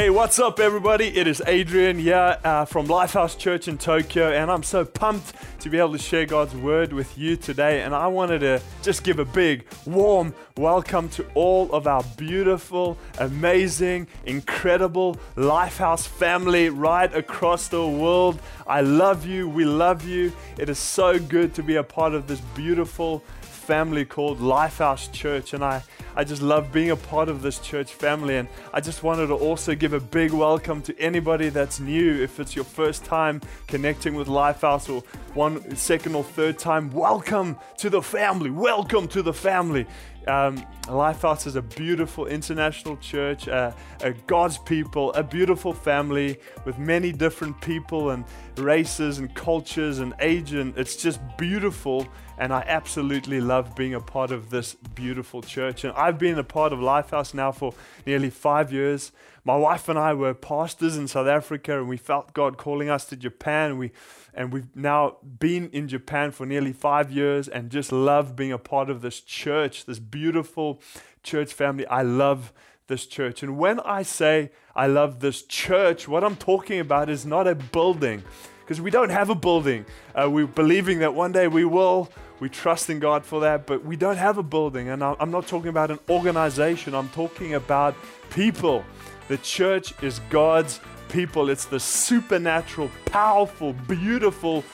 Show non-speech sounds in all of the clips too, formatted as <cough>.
Hey, what's up, everybody? It is Adrian here uh, from Lifehouse Church in Tokyo, and I'm so pumped to be able to share God's word with you today. And I wanted to just give a big, warm welcome to all of our beautiful, amazing, incredible Lifehouse family right across the world. I love you. We love you. It is so good to be a part of this beautiful family called Lifehouse Church, and I I just love being a part of this church family. And I just wanted to also give a big welcome to anybody that's new. If it's your first time connecting with Lifehouse or one, second, or third time, welcome to the family. Welcome to the family. Um, Lifehouse is a beautiful international church, uh, a God's people, a beautiful family with many different people and races and cultures and age. And it's just beautiful. And I absolutely love being a part of this beautiful church. And I've been a part of Lifehouse now for nearly five years. My wife and I were pastors in South Africa, and we felt God calling us to Japan. We and we've now been in Japan for nearly five years and just love being a part of this church, this beautiful church family. I love this church. And when I say I love this church, what I'm talking about is not a building, because we don't have a building. Uh, we're believing that one day we will. We trust in God for that, but we don't have a building. And I'm not talking about an organization, I'm talking about people. The church is God's people. It's the supernatural, powerful, beautiful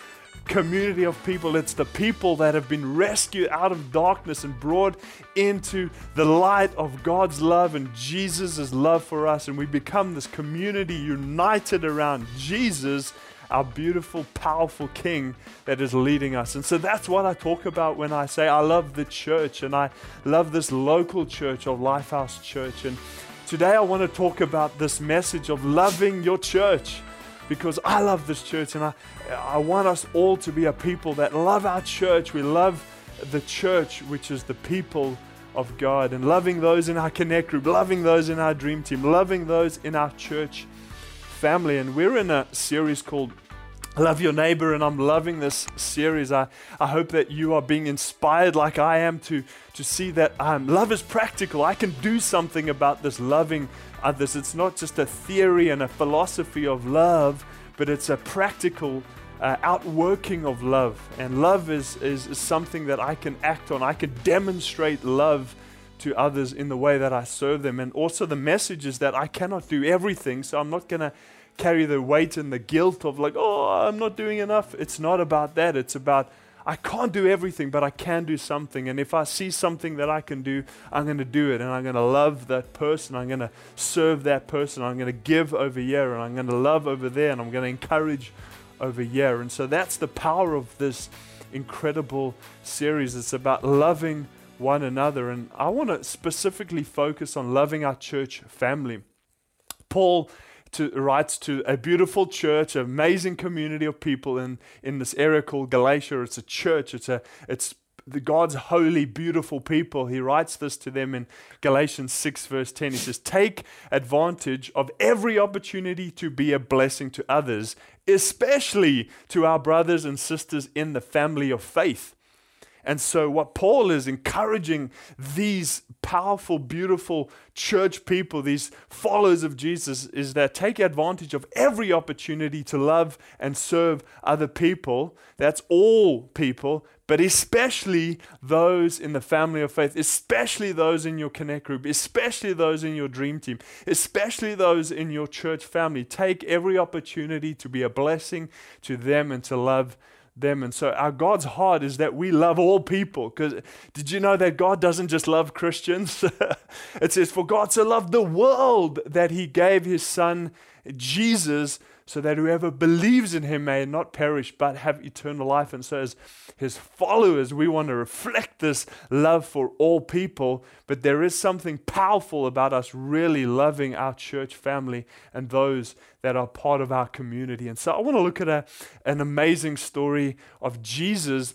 community of people. It's the people that have been rescued out of darkness and brought into the light of God's love and Jesus' love for us. And we become this community united around Jesus, our beautiful, powerful King that is leading us. And so that's what I talk about when I say I love the church and I love this local church of Lifehouse Church. And Today, I want to talk about this message of loving your church because I love this church and I, I want us all to be a people that love our church. We love the church, which is the people of God, and loving those in our connect group, loving those in our dream team, loving those in our church family. And we're in a series called Love Your Neighbor, and I'm loving this series. I, I hope that you are being inspired like I am to, to see that um, love is practical. I can do something about this loving others. It's not just a theory and a philosophy of love, but it's a practical uh, outworking of love. And love is, is, is something that I can act on. I can demonstrate love to others in the way that I serve them. And also, the message is that I cannot do everything, so I'm not going to carry the weight and the guilt of like, oh, I'm not doing enough. It's not about that. It's about I can't do everything, but I can do something. And if I see something that I can do, I'm going to do it. And I'm going to love that person. I'm going to serve that person. I'm going to give over here. And I'm going to love over there. And I'm going to encourage over here. And so that's the power of this incredible series. It's about loving one another. And I want to specifically focus on loving our church family. Paul to, writes to a beautiful church, amazing community of people in, in this area called Galatia. It's a church, it's, a, it's the God's holy, beautiful people. He writes this to them in Galatians 6, verse 10. He says, Take advantage of every opportunity to be a blessing to others, especially to our brothers and sisters in the family of faith. And so, what Paul is encouraging these powerful, beautiful church people, these followers of Jesus, is that take advantage of every opportunity to love and serve other people. That's all people, but especially those in the family of faith, especially those in your connect group, especially those in your dream team, especially those in your church family. Take every opportunity to be a blessing to them and to love them. And so our God's heart is that we love all people. Because did you know that God doesn't just love Christians? <laughs> it says, For God so loved the world that he gave his son Jesus so that whoever believes in him may not perish but have eternal life. And so, as his followers, we want to reflect this love for all people. But there is something powerful about us really loving our church family and those that are part of our community. And so, I want to look at a, an amazing story of Jesus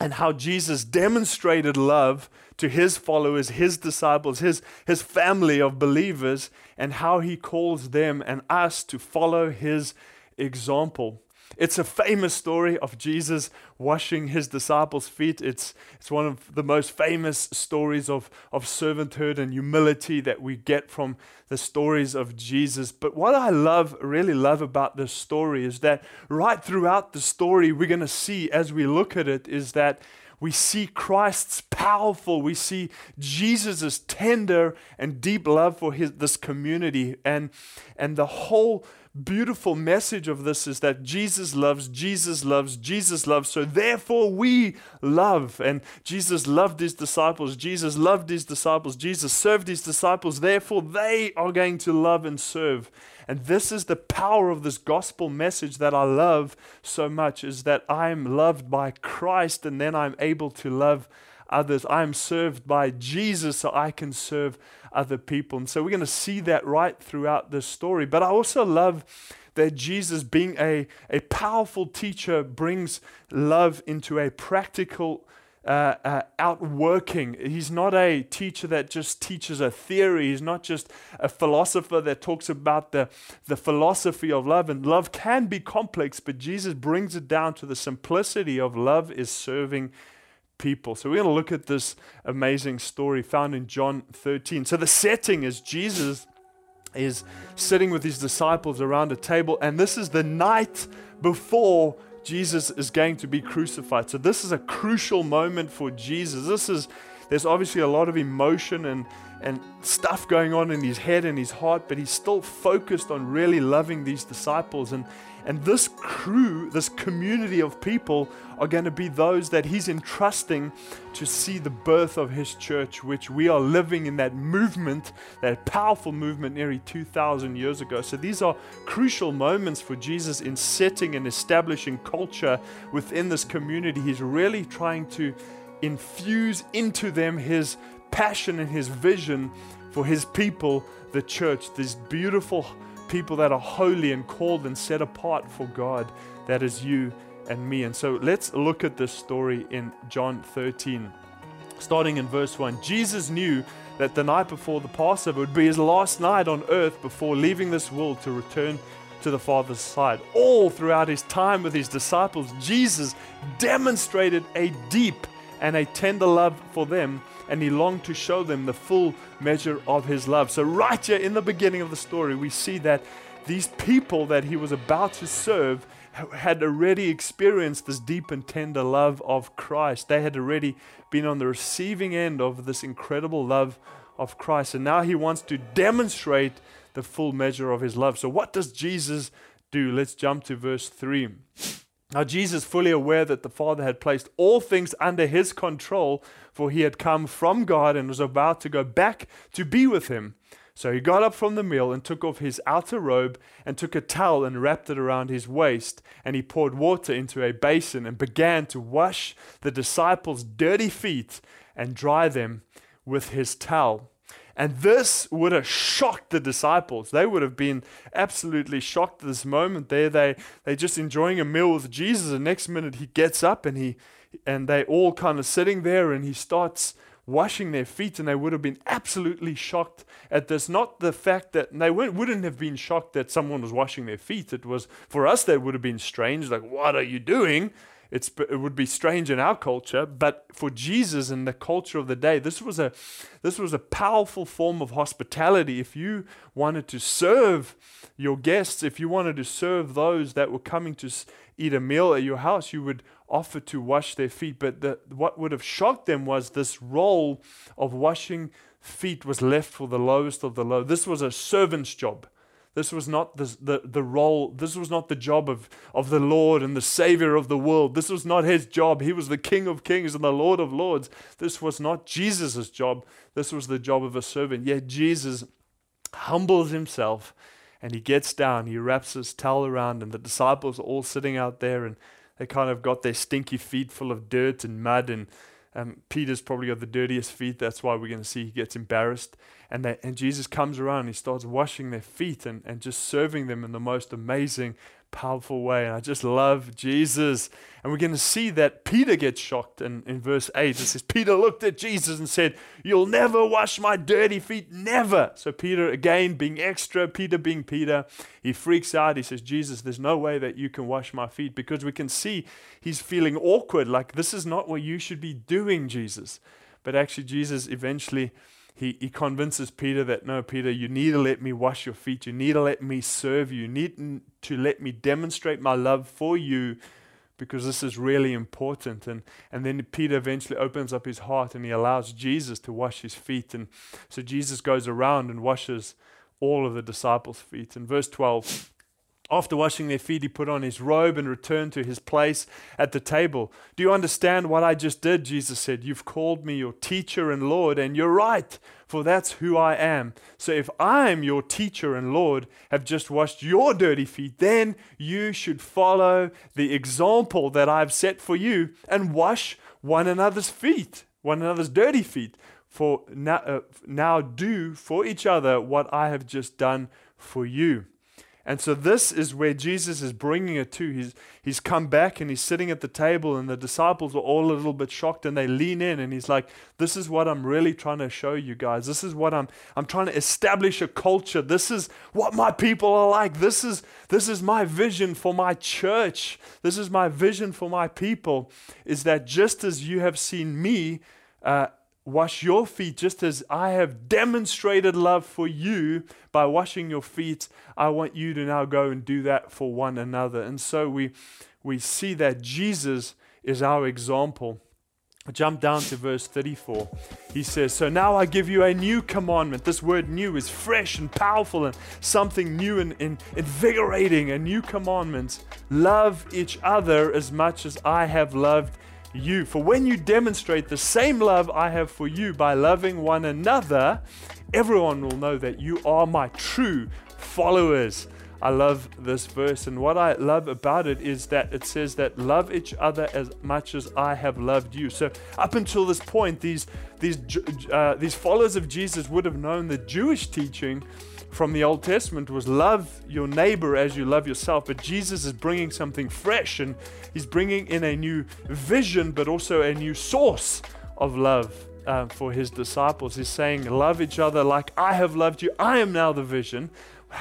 and how Jesus demonstrated love to his followers, his disciples, his, his family of believers, and how he calls them and us to follow his example. It's a famous story of Jesus washing his disciples' feet. It's, it's one of the most famous stories of, of servanthood and humility that we get from the stories of Jesus. But what I love, really love about this story is that right throughout the story, we're going to see as we look at it, is that we see Christ's powerful, we see Jesus' tender and deep love for his, this community. And, and the whole beautiful message of this is that Jesus loves, Jesus loves, Jesus loves. So therefore we love. And Jesus loved his disciples. Jesus loved his disciples. Jesus served his disciples. Therefore they are going to love and serve. And this is the power of this gospel message that I love so much is that I'm loved by Christ and then I'm able to love others. I'm served by Jesus so I can serve other people. And so we're going to see that right throughout this story. But I also love that Jesus, being a, a powerful teacher, brings love into a practical uh, uh, outworking. He's not a teacher that just teaches a theory. He's not just a philosopher that talks about the, the philosophy of love. And love can be complex, but Jesus brings it down to the simplicity of love is serving people. So we're going to look at this amazing story found in John 13. So the setting is Jesus is sitting with his disciples around a table, and this is the night before Jesus is going to be crucified. So this is a crucial moment for Jesus. This is there's obviously a lot of emotion and and stuff going on in his head and his heart, but he's still focused on really loving these disciples and and this crew, this community of people, are going to be those that he's entrusting to see the birth of his church, which we are living in that movement, that powerful movement nearly 2,000 years ago. So these are crucial moments for Jesus in setting and establishing culture within this community. He's really trying to infuse into them his passion and his vision for his people, the church, this beautiful people that are holy and called and set apart for God. That is you and me. And so let's look at this story in John 13. Starting in verse 1, Jesus knew that the night before the Passover would be his last night on earth before leaving this world to return to the Father's side. All throughout his time with his disciples, Jesus demonstrated a deep and a tender love for them and he longed to show them the full measure of his love. So, right here in the beginning of the story, we see that these people that he was about to serve had already experienced this deep and tender love of Christ. They had already been on the receiving end of this incredible love of Christ. And now he wants to demonstrate the full measure of his love. So, what does Jesus do? Let's jump to verse 3. Now, Jesus, fully aware that the Father had placed all things under his control, for he had come from God and was about to go back to be with him. So he got up from the meal and took off his outer robe and took a towel and wrapped it around his waist. And he poured water into a basin and began to wash the disciples' dirty feet and dry them with his towel. And this would have shocked the disciples. They would have been absolutely shocked at this moment. There, they they just enjoying a meal with Jesus. The next minute he gets up and he and they all kind of sitting there and he starts washing their feet and they would have been absolutely shocked at this not the fact that they wouldn't have been shocked that someone was washing their feet it was for us that would have been strange like what are you doing it's, it would be strange in our culture, but for Jesus and the culture of the day, this was a this was a powerful form of hospitality. If you wanted to serve your guests, if you wanted to serve those that were coming to eat a meal at your house, you would offer to wash their feet. But the, what would have shocked them was this role of washing feet was left for the lowest of the low. This was a servant's job. This was not the, the, the role, this was not the job of, of the Lord and the Savior of the world. This was not his job. He was the King of kings and the Lord of lords. This was not Jesus' job. This was the job of a servant. Yet Jesus humbles himself and he gets down, he wraps his towel around, and the disciples are all sitting out there and they kind of got their stinky feet full of dirt and mud and um, Peter's probably got the dirtiest feet. That's why we're going to see he gets embarrassed. And, they, and Jesus comes around, and he starts washing their feet and, and just serving them in the most amazing, powerful way. And I just love Jesus. And we're going to see that Peter gets shocked in, in verse 8. It says, Peter looked at Jesus and said, You'll never wash my dirty feet, never. So, Peter, again, being extra, Peter being Peter, he freaks out. He says, Jesus, there's no way that you can wash my feet because we can see he's feeling awkward. Like, this is not what you should be doing, Jesus. But actually, Jesus eventually he, he convinces Peter that no, Peter, you need to let me wash your feet. You need to let me serve you. You need to let me demonstrate my love for you because this is really important. And, and then Peter eventually opens up his heart and he allows Jesus to wash his feet. And so Jesus goes around and washes all of the disciples' feet. In verse 12, after washing their feet, he put on his robe and returned to his place at the table. Do you understand what I just did? Jesus said, You've called me your teacher and Lord, and you're right, for that's who I am. So if I'm your teacher and Lord, have just washed your dirty feet, then you should follow the example that I've set for you and wash one another's feet, one another's dirty feet. For now, uh, now do for each other what I have just done for you. And so this is where Jesus is bringing it to. He's, he's come back and he's sitting at the table, and the disciples are all a little bit shocked and they lean in and he's like, This is what I'm really trying to show you guys. This is what I'm I'm trying to establish a culture. This is what my people are like. This is this is my vision for my church. This is my vision for my people. Is that just as you have seen me uh, wash your feet just as I have demonstrated love for you by washing your feet. I want you to now go and do that for one another. And so we, we see that Jesus is our example. Jump down to verse 34. He says, So now I give you a new commandment. This word new is fresh and powerful and something new and, and invigorating. A new commandment. Love each other as much as I have loved you. For when you demonstrate the same love I have for you by loving one another, everyone will know that you are my true followers. I love this verse, and what I love about it is that it says that love each other as much as I have loved you. So up until this point, these these uh, these followers of Jesus would have known the Jewish teaching from the Old Testament was love your neighbor as you love yourself. But Jesus is bringing something fresh and he's bringing in a new vision, but also a new source of love uh, for his disciples. He's saying, Love each other like I have loved you. I am now the vision.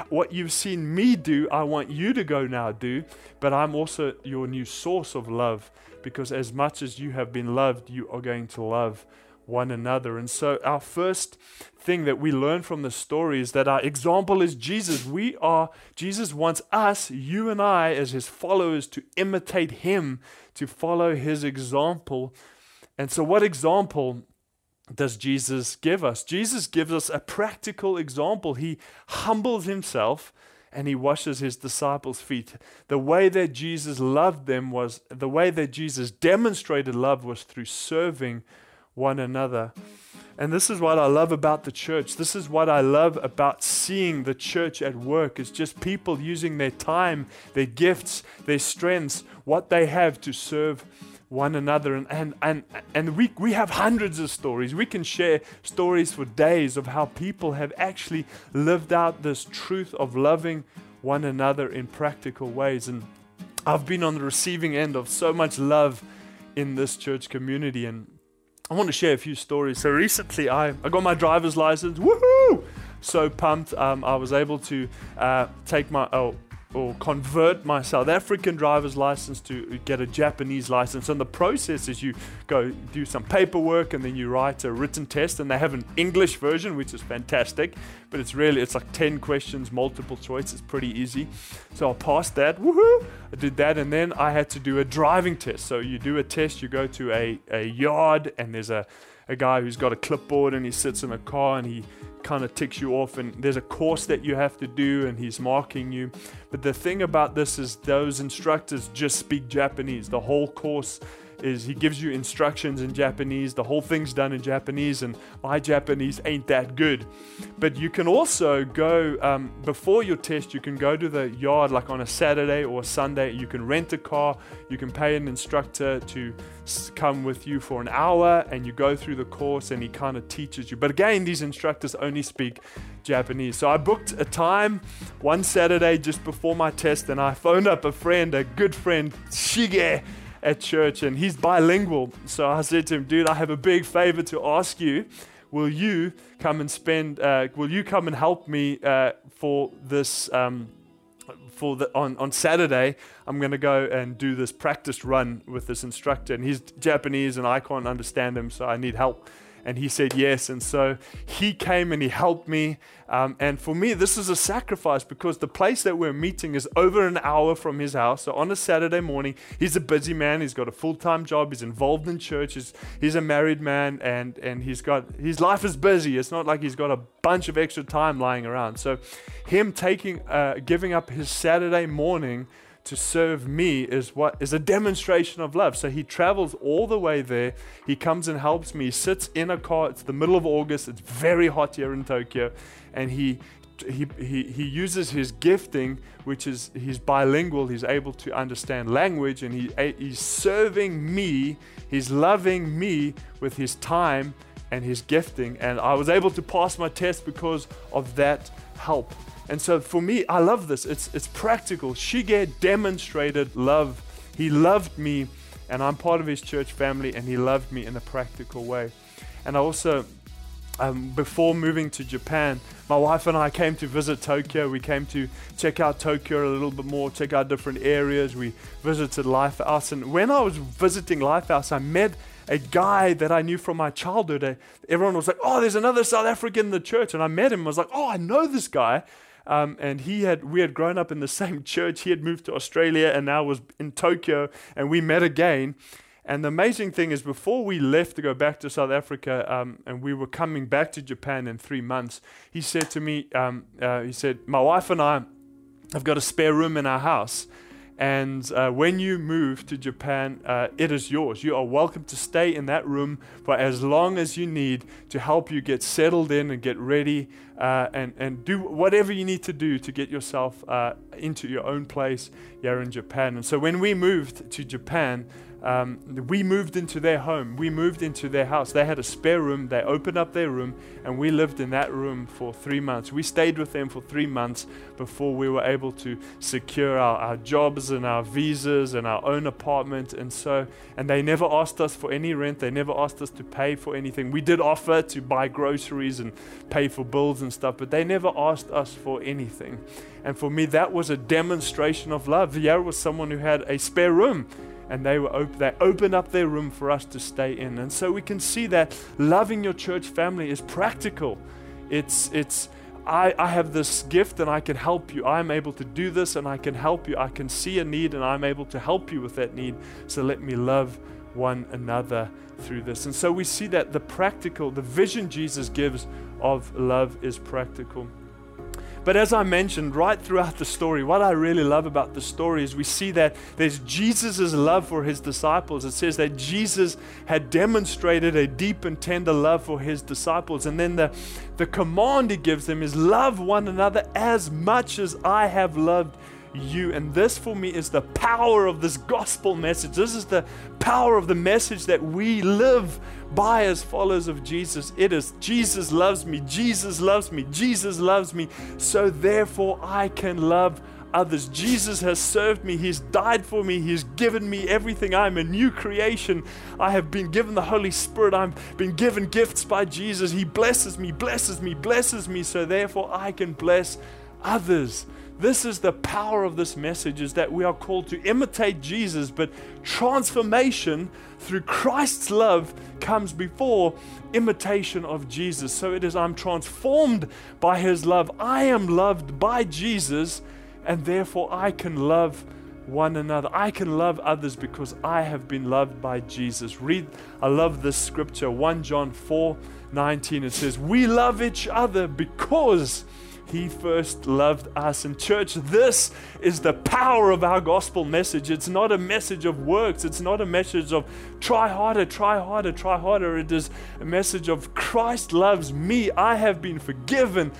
What you've seen me do, I want you to go now do, but I'm also your new source of love because as much as you have been loved, you are going to love one another. And so, our first thing that we learn from the story is that our example is Jesus. We are, Jesus wants us, you and I, as his followers, to imitate him, to follow his example. And so, what example does Jesus give us? Jesus gives us a practical example. He humbles himself and he washes his disciples' feet. The way that Jesus loved them was, the way that Jesus demonstrated love was through serving one another. And this is what I love about the church. This is what I love about seeing the church at work. It's just people using their time, their gifts, their strengths, what they have to serve one another. And, and, and, and we, we have hundreds of stories. We can share stories for days of how people have actually lived out this truth of loving one another in practical ways. And I've been on the receiving end of so much love in this church community. And I want to share a few stories. So recently, I, I got my driver's license. Woohoo! So pumped. Um, I was able to uh, take my oh, or convert my South African driver's license to get a Japanese license. And the process is you go do some paperwork and then you write a written test. And they have an English version, which is fantastic, but it's really it's like 10 questions, multiple choice. It's pretty easy. So I passed that. Woohoo! I did that, and then I had to do a driving test. So you do a test. You go to a, a yard, and there's a a guy who's got a clipboard and he sits in a car and he kind of ticks you off and there's a course that you have to do and he's marking you. But the thing about this is those instructors just speak japanese. The whole course is he gives you instructions in Japanese. The whole thing's done in Japanese, and my Japanese ain't that good. But you can also go um, before your test. You can go to the yard like on a Saturday or a Sunday. You can rent a car. You can pay an instructor to come with you for an hour, and you go through the course, and he kind of teaches you. But again, these instructors only speak Japanese. So I booked a time one Saturday just before my test, and I phoned up a friend, a good friend, Shige at church and he's bilingual. So I said to him, dude, I have a big favor to ask you. Will you come and spend, uh, will you come and help me uh, for this? Um, for the, on, on Saturday, I'm going to go and do this practice run with this instructor. And he's Japanese and I can't understand him, so I need help. And he said yes. And so he came and he helped me. Um, and for me, this is a sacrifice because the place that we're meeting is over an hour from his house. So on a Saturday morning, he's a busy man. He's got a full time job. He's involved in church. He's, a married man and, and he's got his life is busy. It's not like he's got a bunch of extra time lying around. So him taking, uh, giving up his Saturday morning to serve me is what is a demonstration of love. So he travels all the way there. He comes and helps me. He sits in a car. It's the middle of August. It's very hot here in Tokyo, and he he, he, he uses his gifting, which is he's bilingual, he's able to understand language, and he, he's serving me, he's loving me with his time and his gifting. And I was able to pass my test because of that help. And so for me, I love this. It's, it's practical. Shige demonstrated love. He loved me, and I'm part of his church family, and he loved me in a practical way. And I also, um, before moving to Japan, my wife and I came to visit Tokyo. We came to check out Tokyo a little bit more, check out different areas. We visited Lifehouse. And when I was visiting Lifehouse, I met a guy that I knew from my childhood. Everyone was like, oh, there's another South African in the church. And I met him. I was like, oh, I know this guy. Um, and he had we had grown up in the <laughs> same church. He had moved to Australia and now was in Tokyo, and we met again. And the amazing thing is, before we left to go back to South Africa, um, and we were coming back to Japan in three months, he said to me, um, uh, he said, my wife and I have got a spare room in our house. And uh, when you move to Japan, uh, it is yours. You are welcome to stay in that room for as long as you need to help you get settled in and get ready uh, and, and do whatever you need to do to get yourself uh, into your own place here in Japan. And so when we moved to Japan, um, we moved into their home. We moved into their house. They had a spare room. They opened up their room, and we lived in that room for three months. We stayed with them for three months before we were able to secure our, our jobs and our visas and our own apartment. And so, and they never asked us for any rent. They never asked us to pay for anything. We did offer to buy groceries and pay for bills and stuff, but they never asked us for anything. And for me, that was a demonstration of love. Here was someone who had a spare room and they were op- they opened up their room for us to stay in. And so we can see that loving your church family is practical. It's it's I, I have this gift and I can help you. I'm able to do this and I can help you. I can see a need and I'm able to help you with that need. So let me love one another through this. And so we see that the practical, the vision Jesus gives of love is practical. But as I mentioned right throughout the story, what I really love about the story is we see that there's Jesus' love for his disciples. It says that Jesus had demonstrated a deep and tender love for his disciples. And then the, the command he gives them is love one another as much as I have loved you. And this for me is the power of this gospel message. This is the power of the message that we live by as followers of Jesus. It is Jesus loves me, Jesus loves me, Jesus loves me. So therefore I can love others. Jesus has served me. He's died for me. He's given me everything. I'm a new creation. I have been given the Holy Spirit. I've been given gifts by Jesus. He blesses me, blesses me, blesses me. So therefore I can bless others. This is the power of this message is that we are called to imitate Jesus, but transformation through Christ's love comes before imitation of Jesus. So it is I'm transformed by his love. I am loved by Jesus, and therefore I can love one another. I can love others because I have been loved by Jesus. Read, I love this scripture, 1 John 4 19. It says, We love each other because He first loved us. And, church, this is the power of our gospel message. It's not a message of works, it's not a message of try harder, try harder, try harder. It is a message of Christ loves me. I have been forgiven.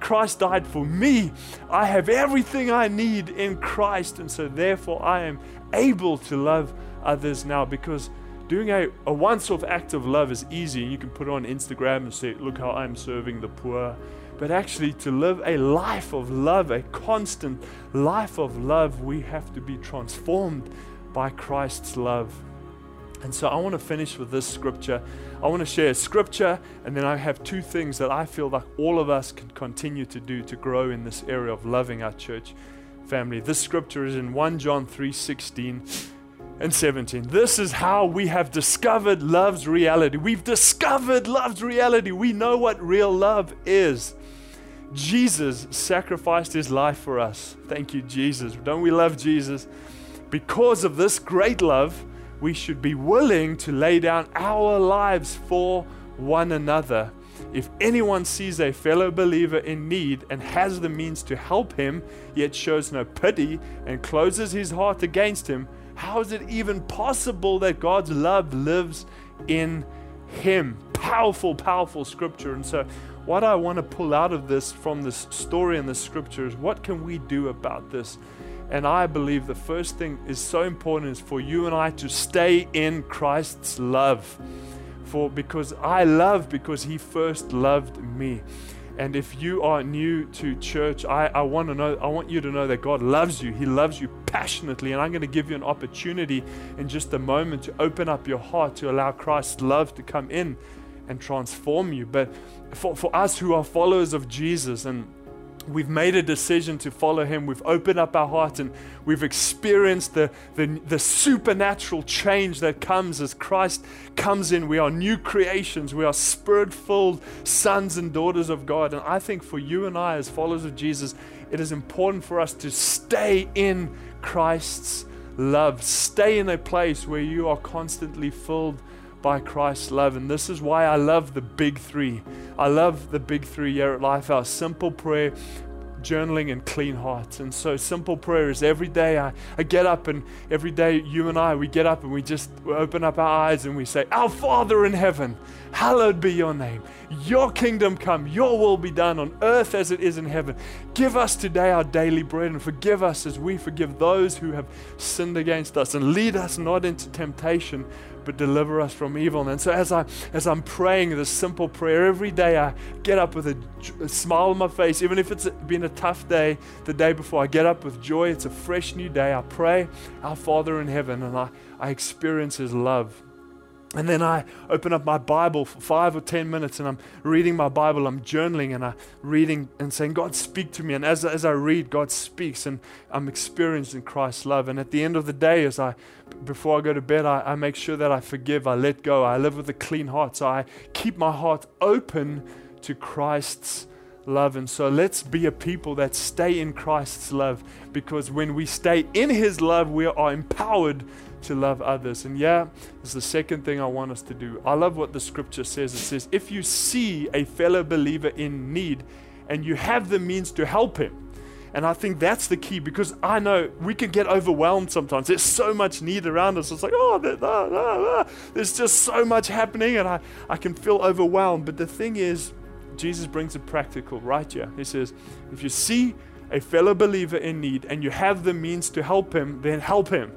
Christ died for me. I have everything I need in Christ. And so, therefore, I am able to love others now because doing a, a once off act of love is easy. You can put it on Instagram and say, Look how I'm serving the poor. But actually, to live a life of love, a constant life of love, we have to be transformed by Christ's love. And so I want to finish with this scripture. I want to share scripture, and then I have two things that I feel like all of us can continue to do to grow in this area of loving our church family. This scripture is in 1 John 3 16 and 17. This is how we have discovered love's reality. We've discovered love's reality. We know what real love is. Jesus sacrificed his life for us. Thank you, Jesus. Don't we love Jesus? Because of this great love, we should be willing to lay down our lives for one another. If anyone sees a fellow believer in need and has the means to help him, yet shows no pity and closes his heart against him, how is it even possible that God's love lives in him? Powerful, powerful scripture. And so, what I want to pull out of this from this story in the scriptures, what can we do about this? And I believe the first thing is so important is for you and I to stay in Christ's love. For because I love because he first loved me. And if you are new to church, I, I want to know, I want you to know that God loves you. He loves you passionately. And I'm going to give you an opportunity in just a moment to open up your heart to allow Christ's love to come in and transform you. But for, for us who are followers of Jesus and we've made a decision to follow him. We've opened up our heart and we've experienced the, the, the, supernatural change that comes as Christ comes in. We are new creations. We are spirit filled sons and daughters of God. And I think for you and I, as followers of Jesus, it is important for us to stay in Christ's love, stay in a place where you are constantly filled by Christ's love. And this is why I love the big three. I love the big three here at Lifehouse simple prayer, journaling, and clean hearts. And so, simple prayer is every day I, I get up, and every day you and I, we get up and we just open up our eyes and we say, Our Father in heaven, hallowed be your name. Your kingdom come, your will be done on earth as it is in heaven. Give us today our daily bread and forgive us as we forgive those who have sinned against us. And lead us not into temptation, but deliver us from evil. And so as I as I'm praying this simple prayer every day, I get up with a, a, smile on my face, even if it's been a tough day the day before. I get up with joy. It's a fresh new day. I pray, Our Father in heaven, and I, I experience His love. And then I open up my Bible for five or ten minutes and I'm reading my Bible, I'm journaling and I'm reading and saying, God, speak to me. And as, as I read, God speaks and I'm experiencing Christ's love. And at the end of the day, as I before I go to bed, I, I make sure that I forgive, I let go, I live with a clean heart. So I keep my heart open to Christ's love. And so let's be a people that stay in Christ's love because when we stay in His love, we are empowered to love others. And yeah, this is the second thing I want us to do. I love what the scripture says. It says, if you see a fellow believer in need and you have the means to help him, and I think that's the key because I know we can get overwhelmed sometimes. There's so much need around us. It's like, oh, there's just so much happening, and I, I can feel overwhelmed. But the thing is, Jesus brings it practical right here. He says, if you see a fellow believer in need and you have the means to help him, then help him.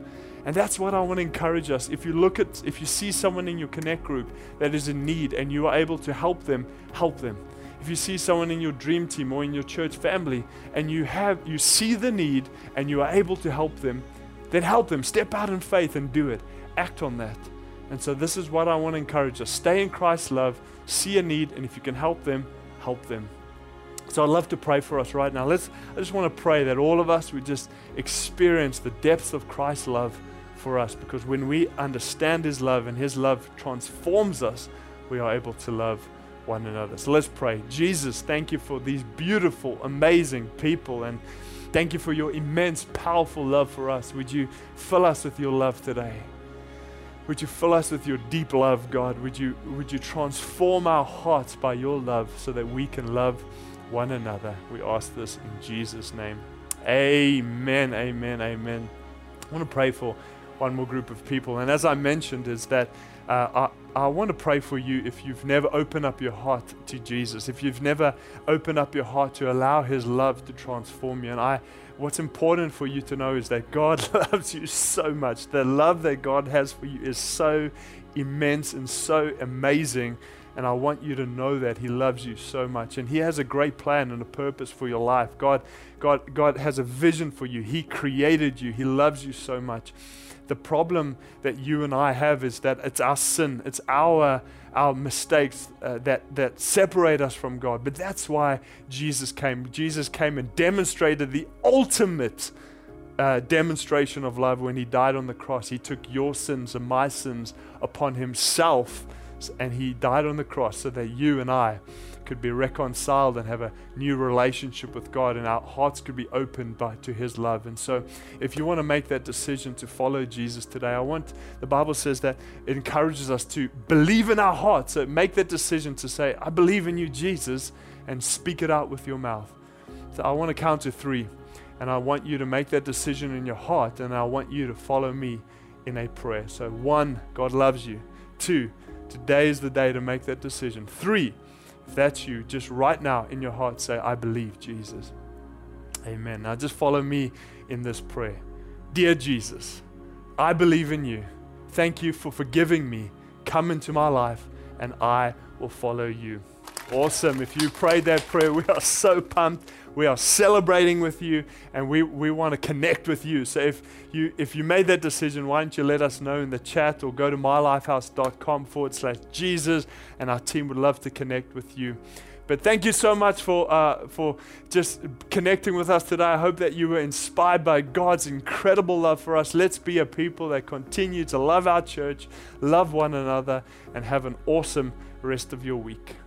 And that's what I want to encourage us. If you look at, if you see someone in your Connect group that is in need and you are able to help them, help them. If you see someone in your dream team or in your church family and you have, you see the need and you are able to help them, then help them. Step out in faith and do it. Act on that. And so this is what I want to encourage us. Stay in Christ's love, see a need, and if you can help them, help them. So I'd love to pray for us right now. Let's I just want to pray that all of us would just experience the depths of Christ's love for us because when we understand His love and His love transforms us, we are able to love one another. So let's pray. Jesus, thank you for these beautiful, amazing people and thank you for your immense, powerful love for us. Would you fill us with your love today? Would you fill us with your deep love, God? Would you, would you transform our hearts by your love so that we can love one another. We ask this in Jesus' name. Amen, amen, amen. I want to pray for one more group of people. And as I mentioned, is that uh, I, I want to pray for you if you've never opened up your heart to Jesus, if you've never opened up your heart to allow His love to transform you. And I, what's important for you to know is that God <laughs> loves you so much. The love that God has for you is so immense and so amazing. And I want you to know that He loves you so much. And He has a great plan and a purpose for your life. God, God, God has a vision for you. He created you. He loves you so much. The problem that you and I have is that it's our sin, it's our our mistakes uh, that that separate us from God. But that's why Jesus came. Jesus came and demonstrated the ultimate uh, demonstration of love when he died on the cross. He took your sins and my sins upon himself, and he died on the cross so that you and I could be reconciled and have a new relationship with God, and our hearts could be opened by, to His love. And so, if you want to make that decision to follow Jesus today, I want the Bible says that it encourages us to believe in our hearts. So, make that decision to say, I believe in you, Jesus, and speak it out with your mouth. So, I want to count to three, and I want you to make that decision in your heart, and I want you to follow me in a prayer. So, one, God loves you. Two, today is the day to make that decision. Three, if that's you, just right now in your heart say, I believe Jesus. Amen. Now just follow me in this prayer. Dear Jesus, I believe in you. Thank you for forgiving me. Come into my life and I will follow you. Awesome. If you prayed that prayer, <laughs> we are so pumped. We are celebrating with you and we, we want to connect with you. So if you if you made that decision, why don't you let us know in the chat or go to mylifehouse.com forward slash Jesus and our team would love to connect with you. But thank you so much for, uh, for just connecting with us today. I hope that you were inspired by God's incredible love for us. Let's be a people that continue to love our church, love one another, and have an awesome rest of your week.